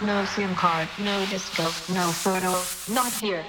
No SIM card, no disco, no photo, not here.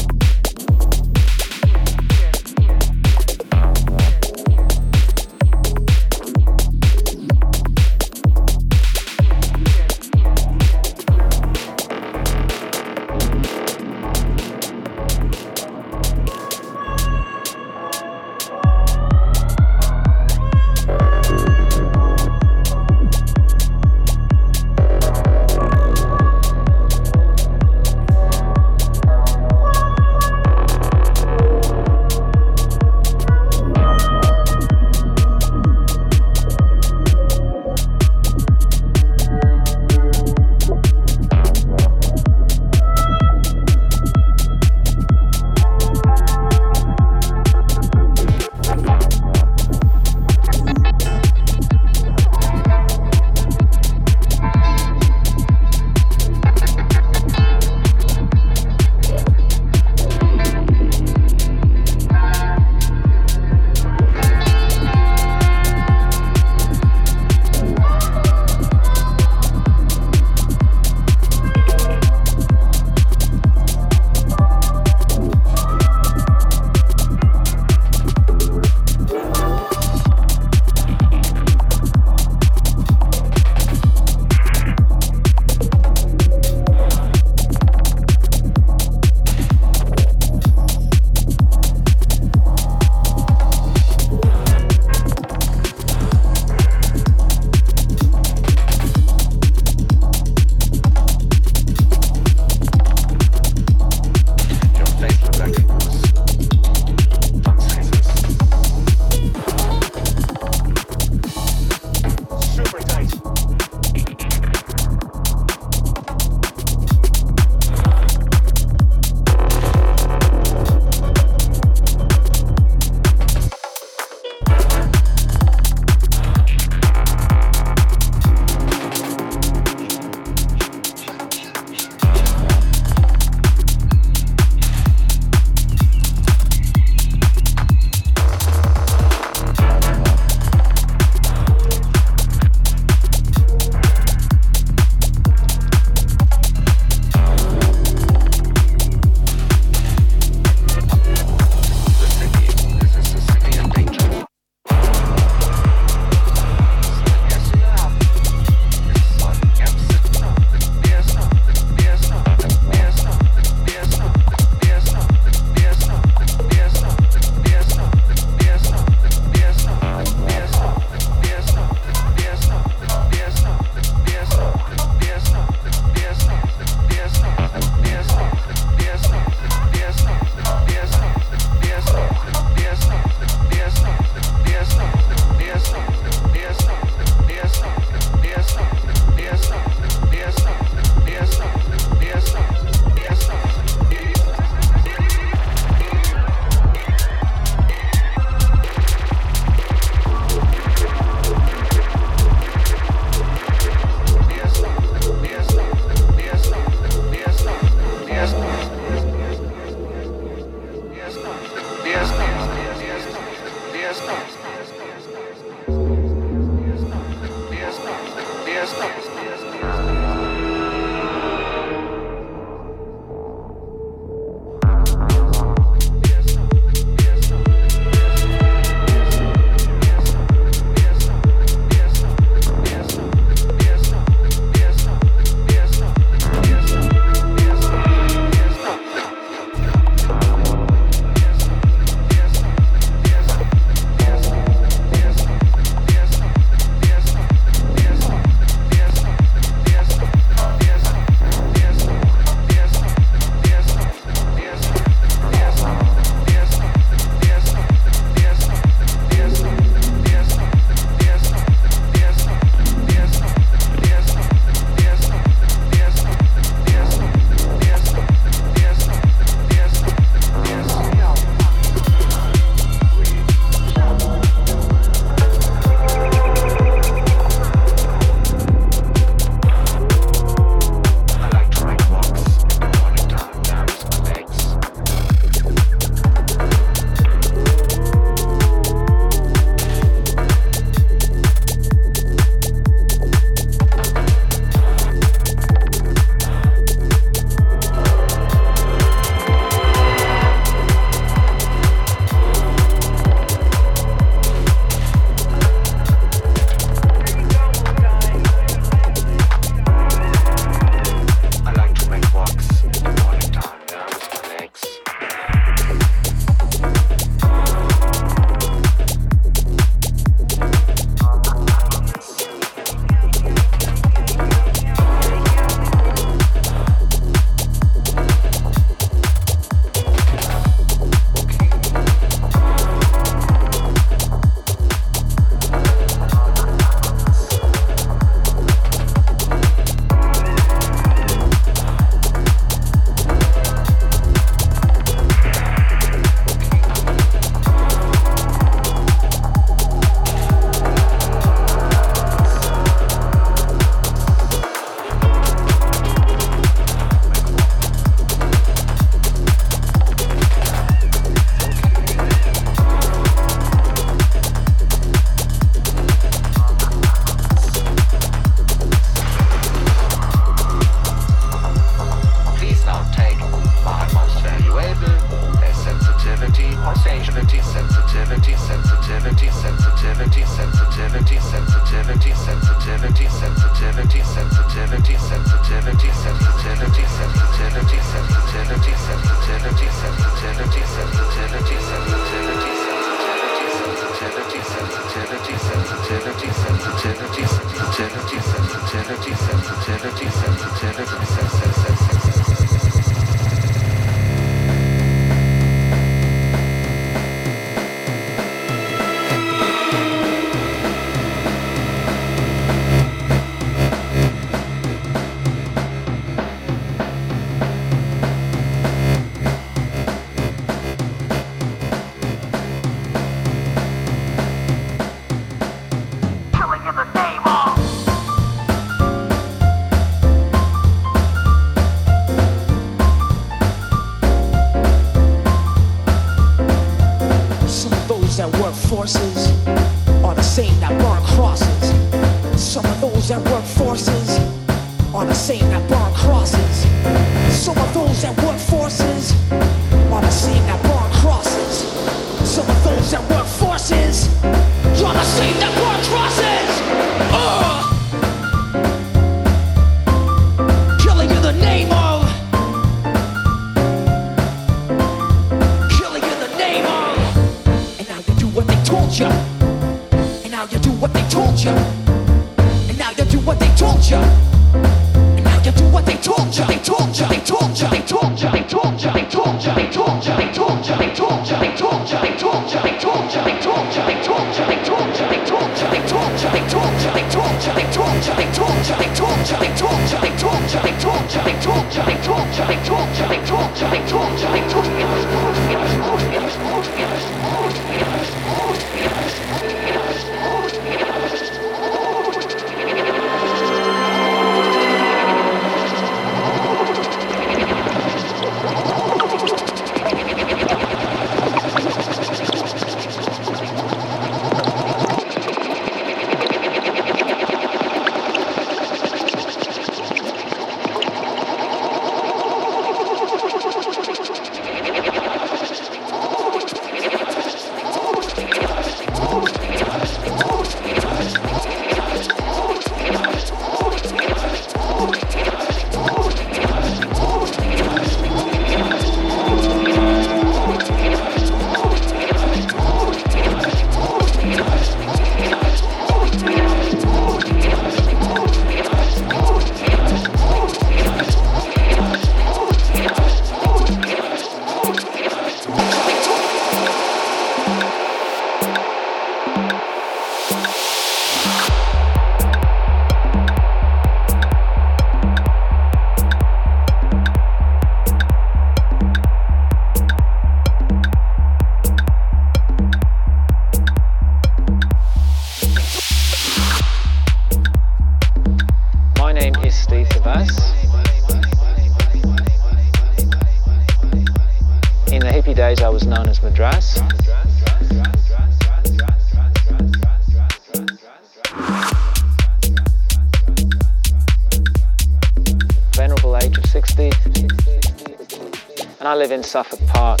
In Suffolk Park.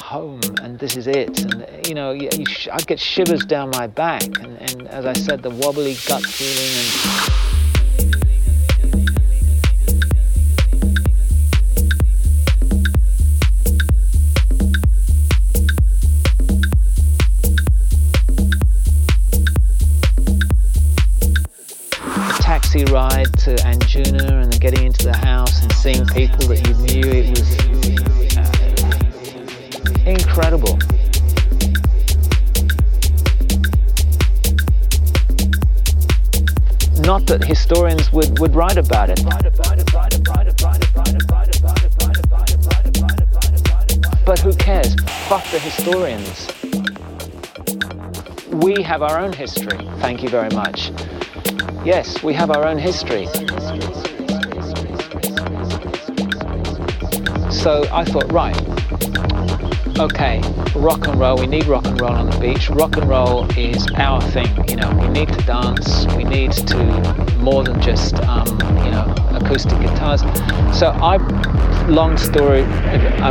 Home, and this is it. And you know, you, you sh- I get shivers down my back, and, and as I said, the wobbly gut feeling and. Historians would, would write about it. But who cares? Fuck the historians. We have our own history. Thank you very much. Yes, we have our own history. So I thought, right, okay, rock and roll, we need rock and roll on the beach. Rock and roll is our thing, you know, we need to dance, we need to more than just, um, you know, acoustic guitars. So I, long story, I,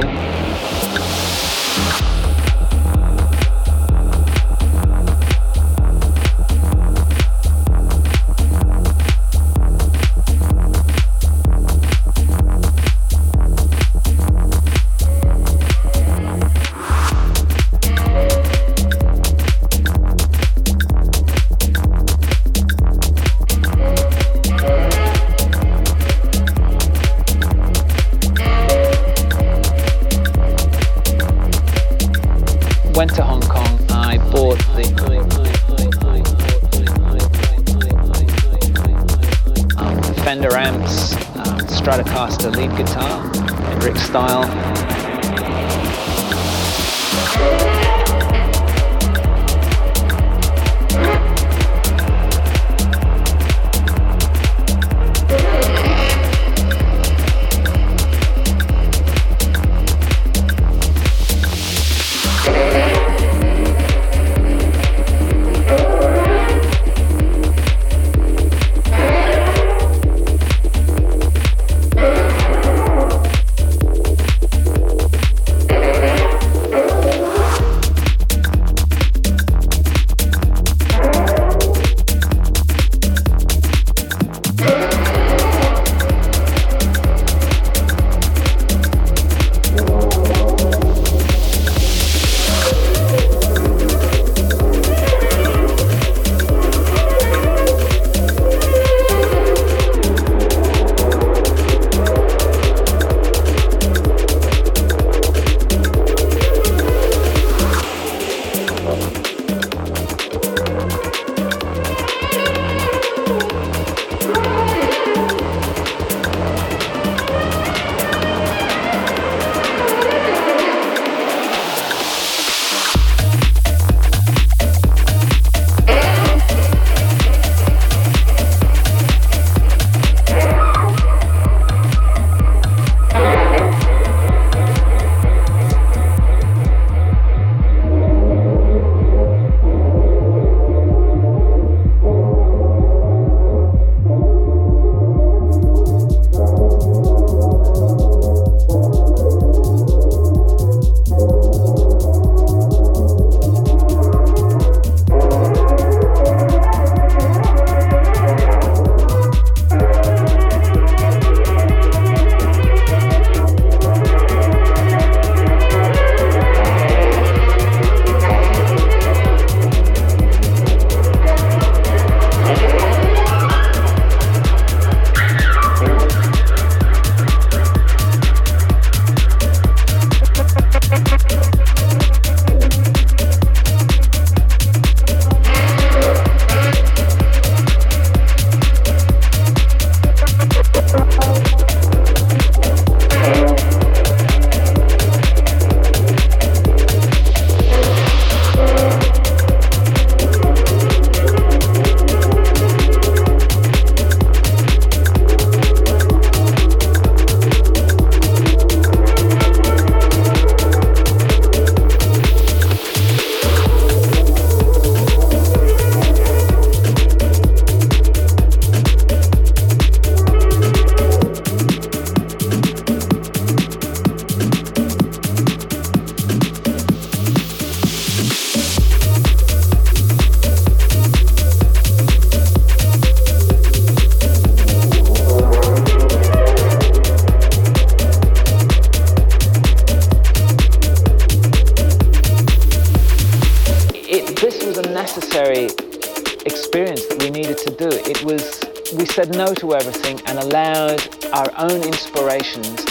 no to everything and allowed our own inspirations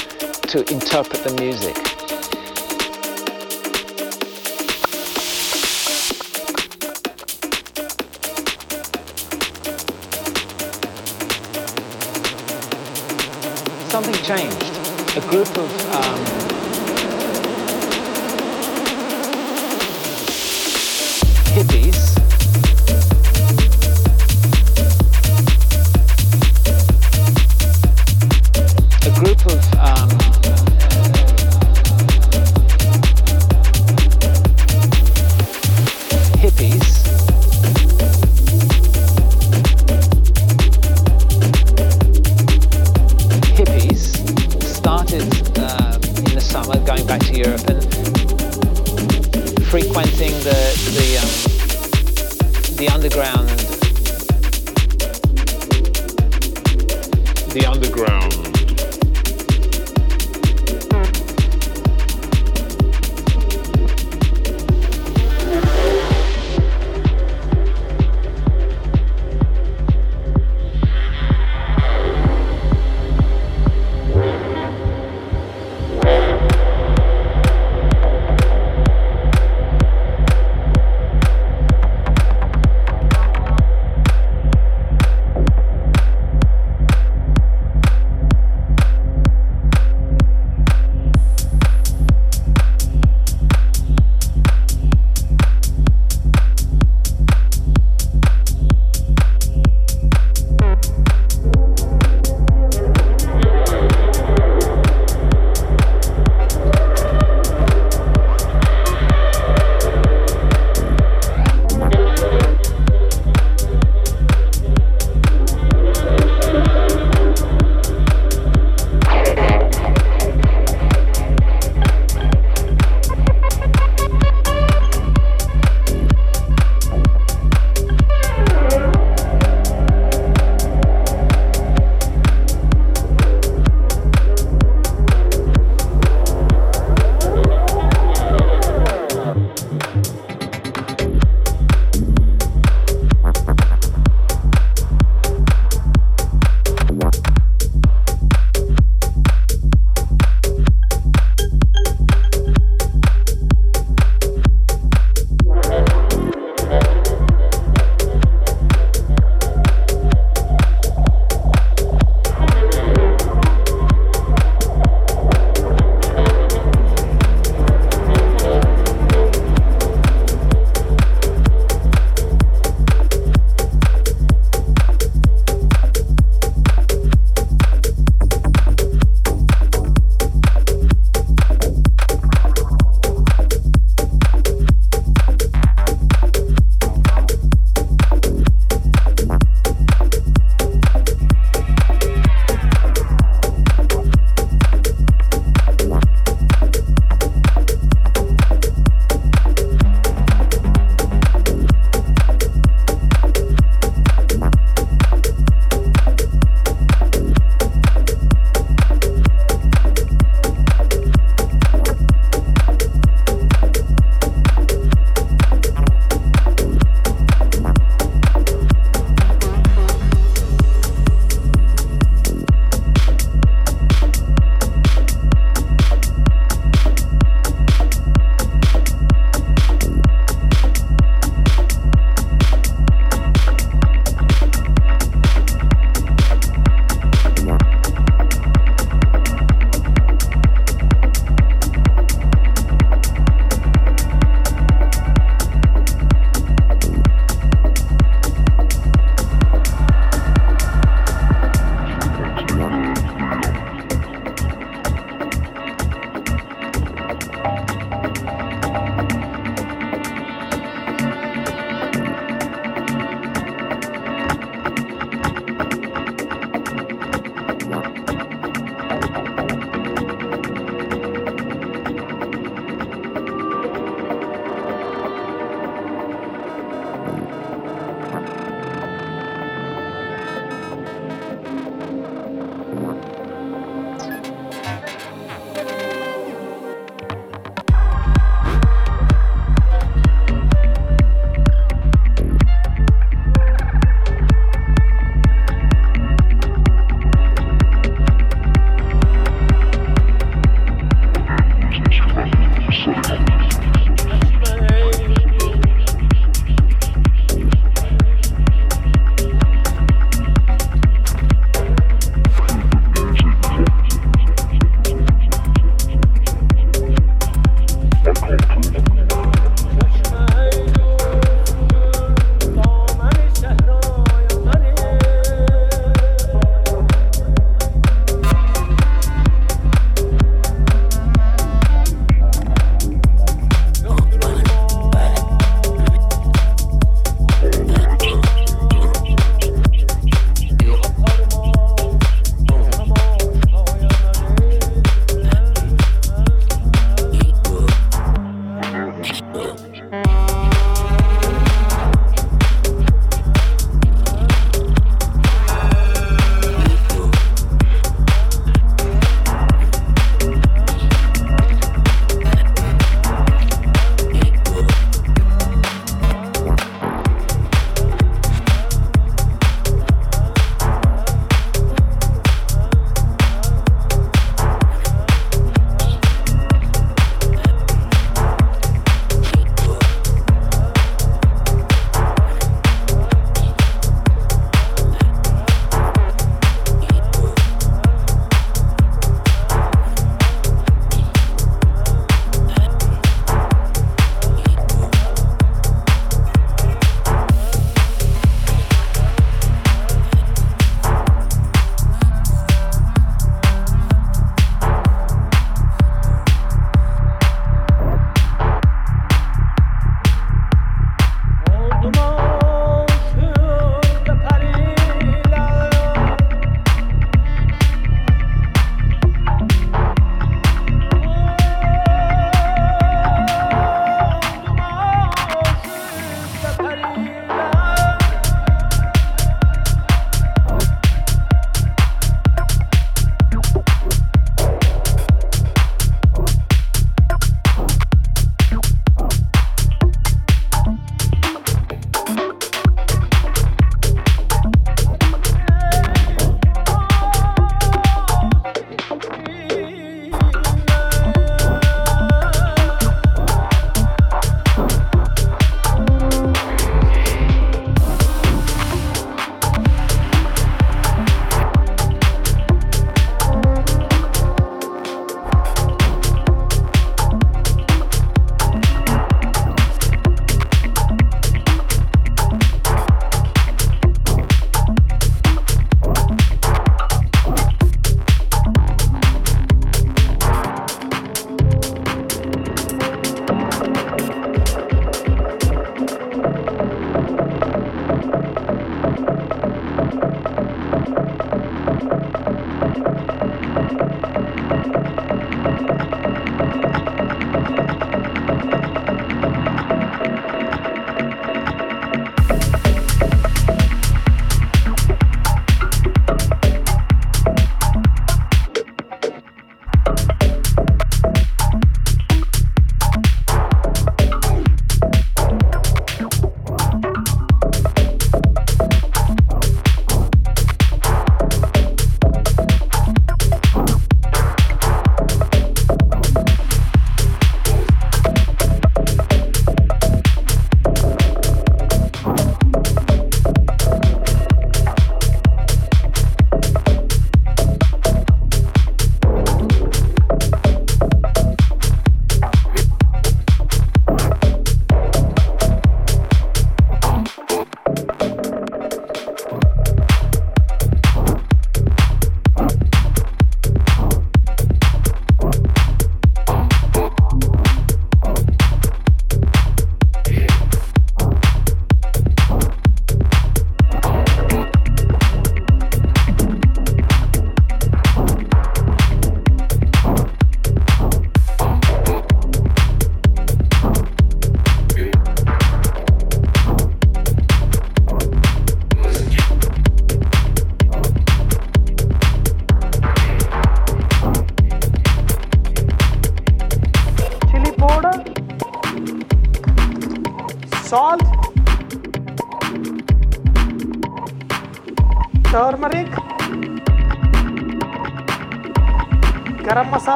to interpret the music. Something changed. A group of um,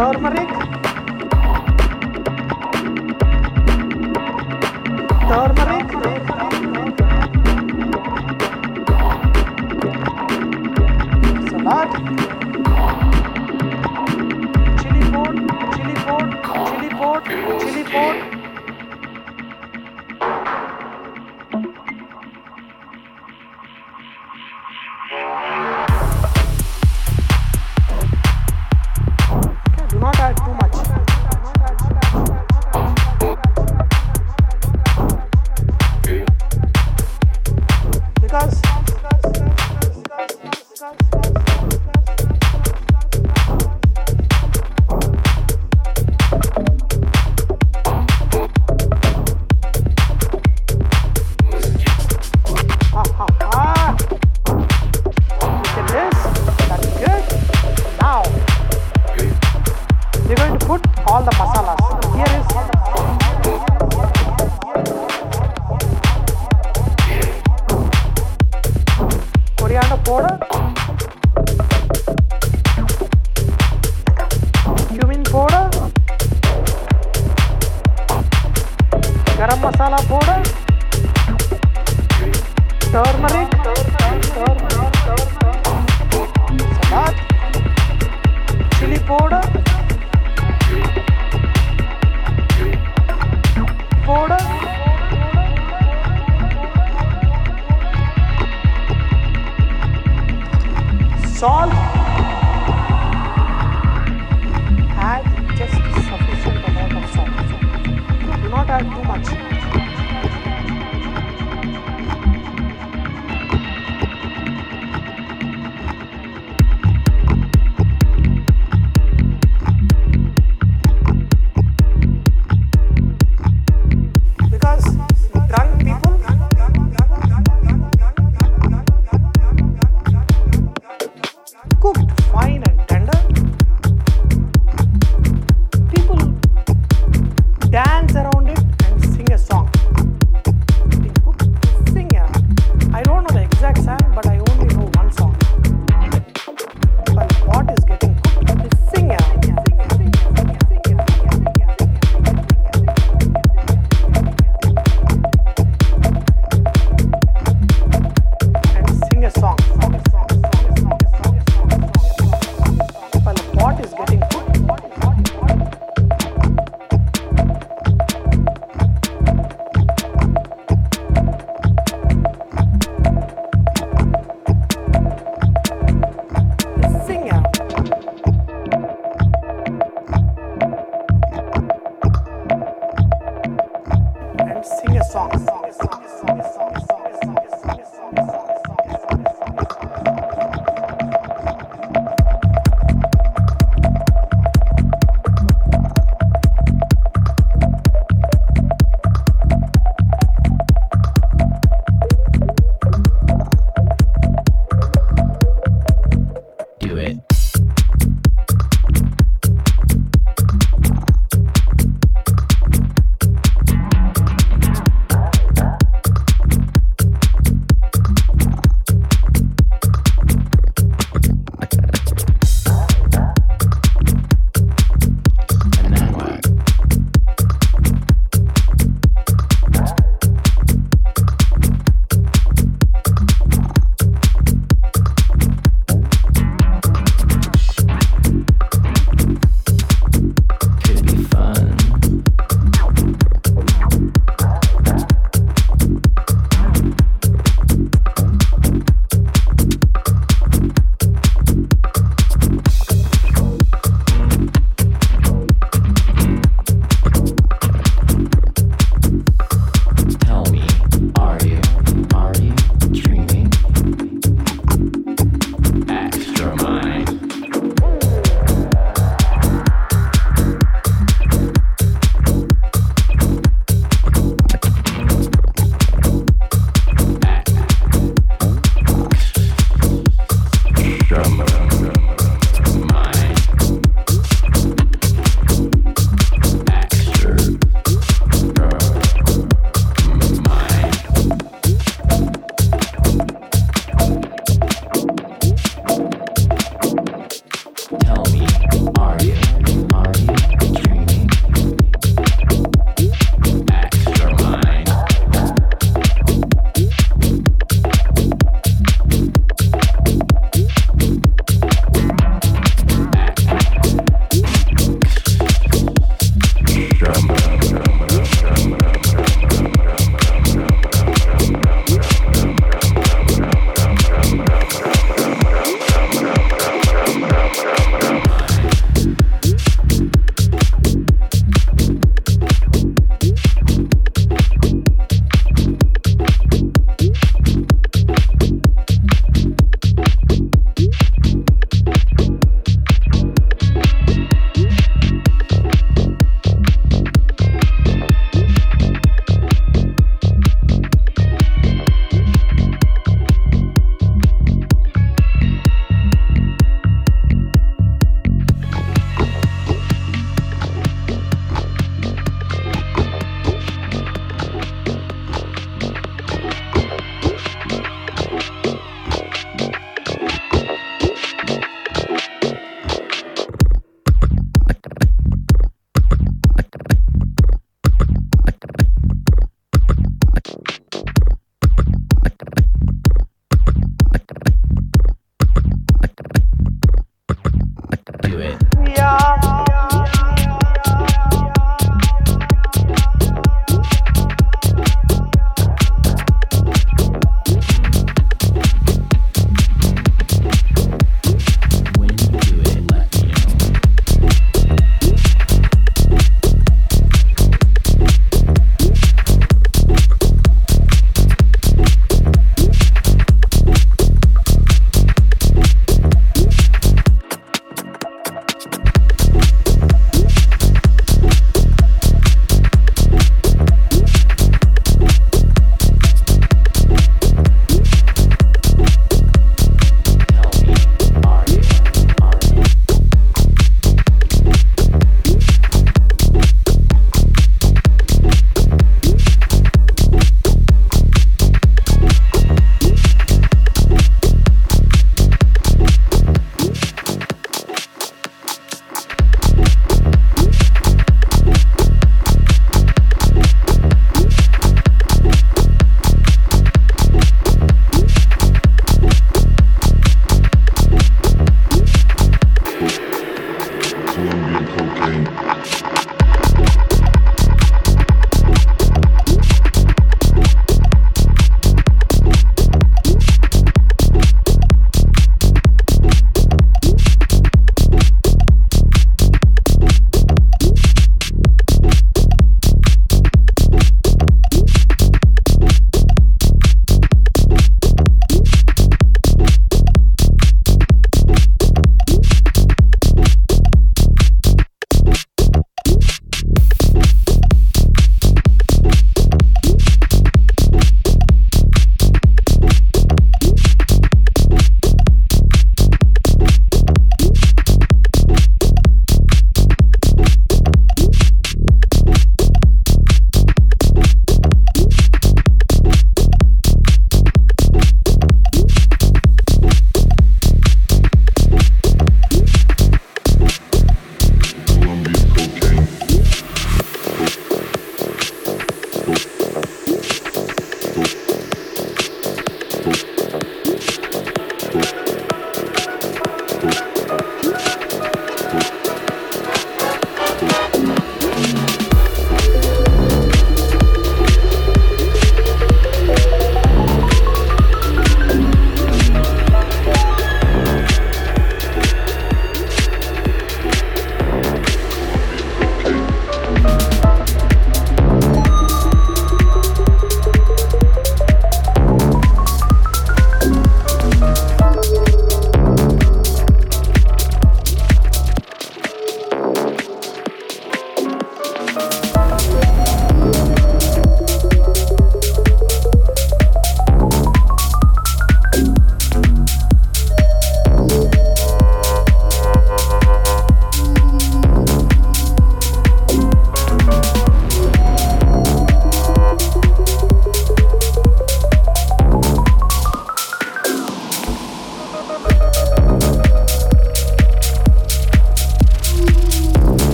और मरेगा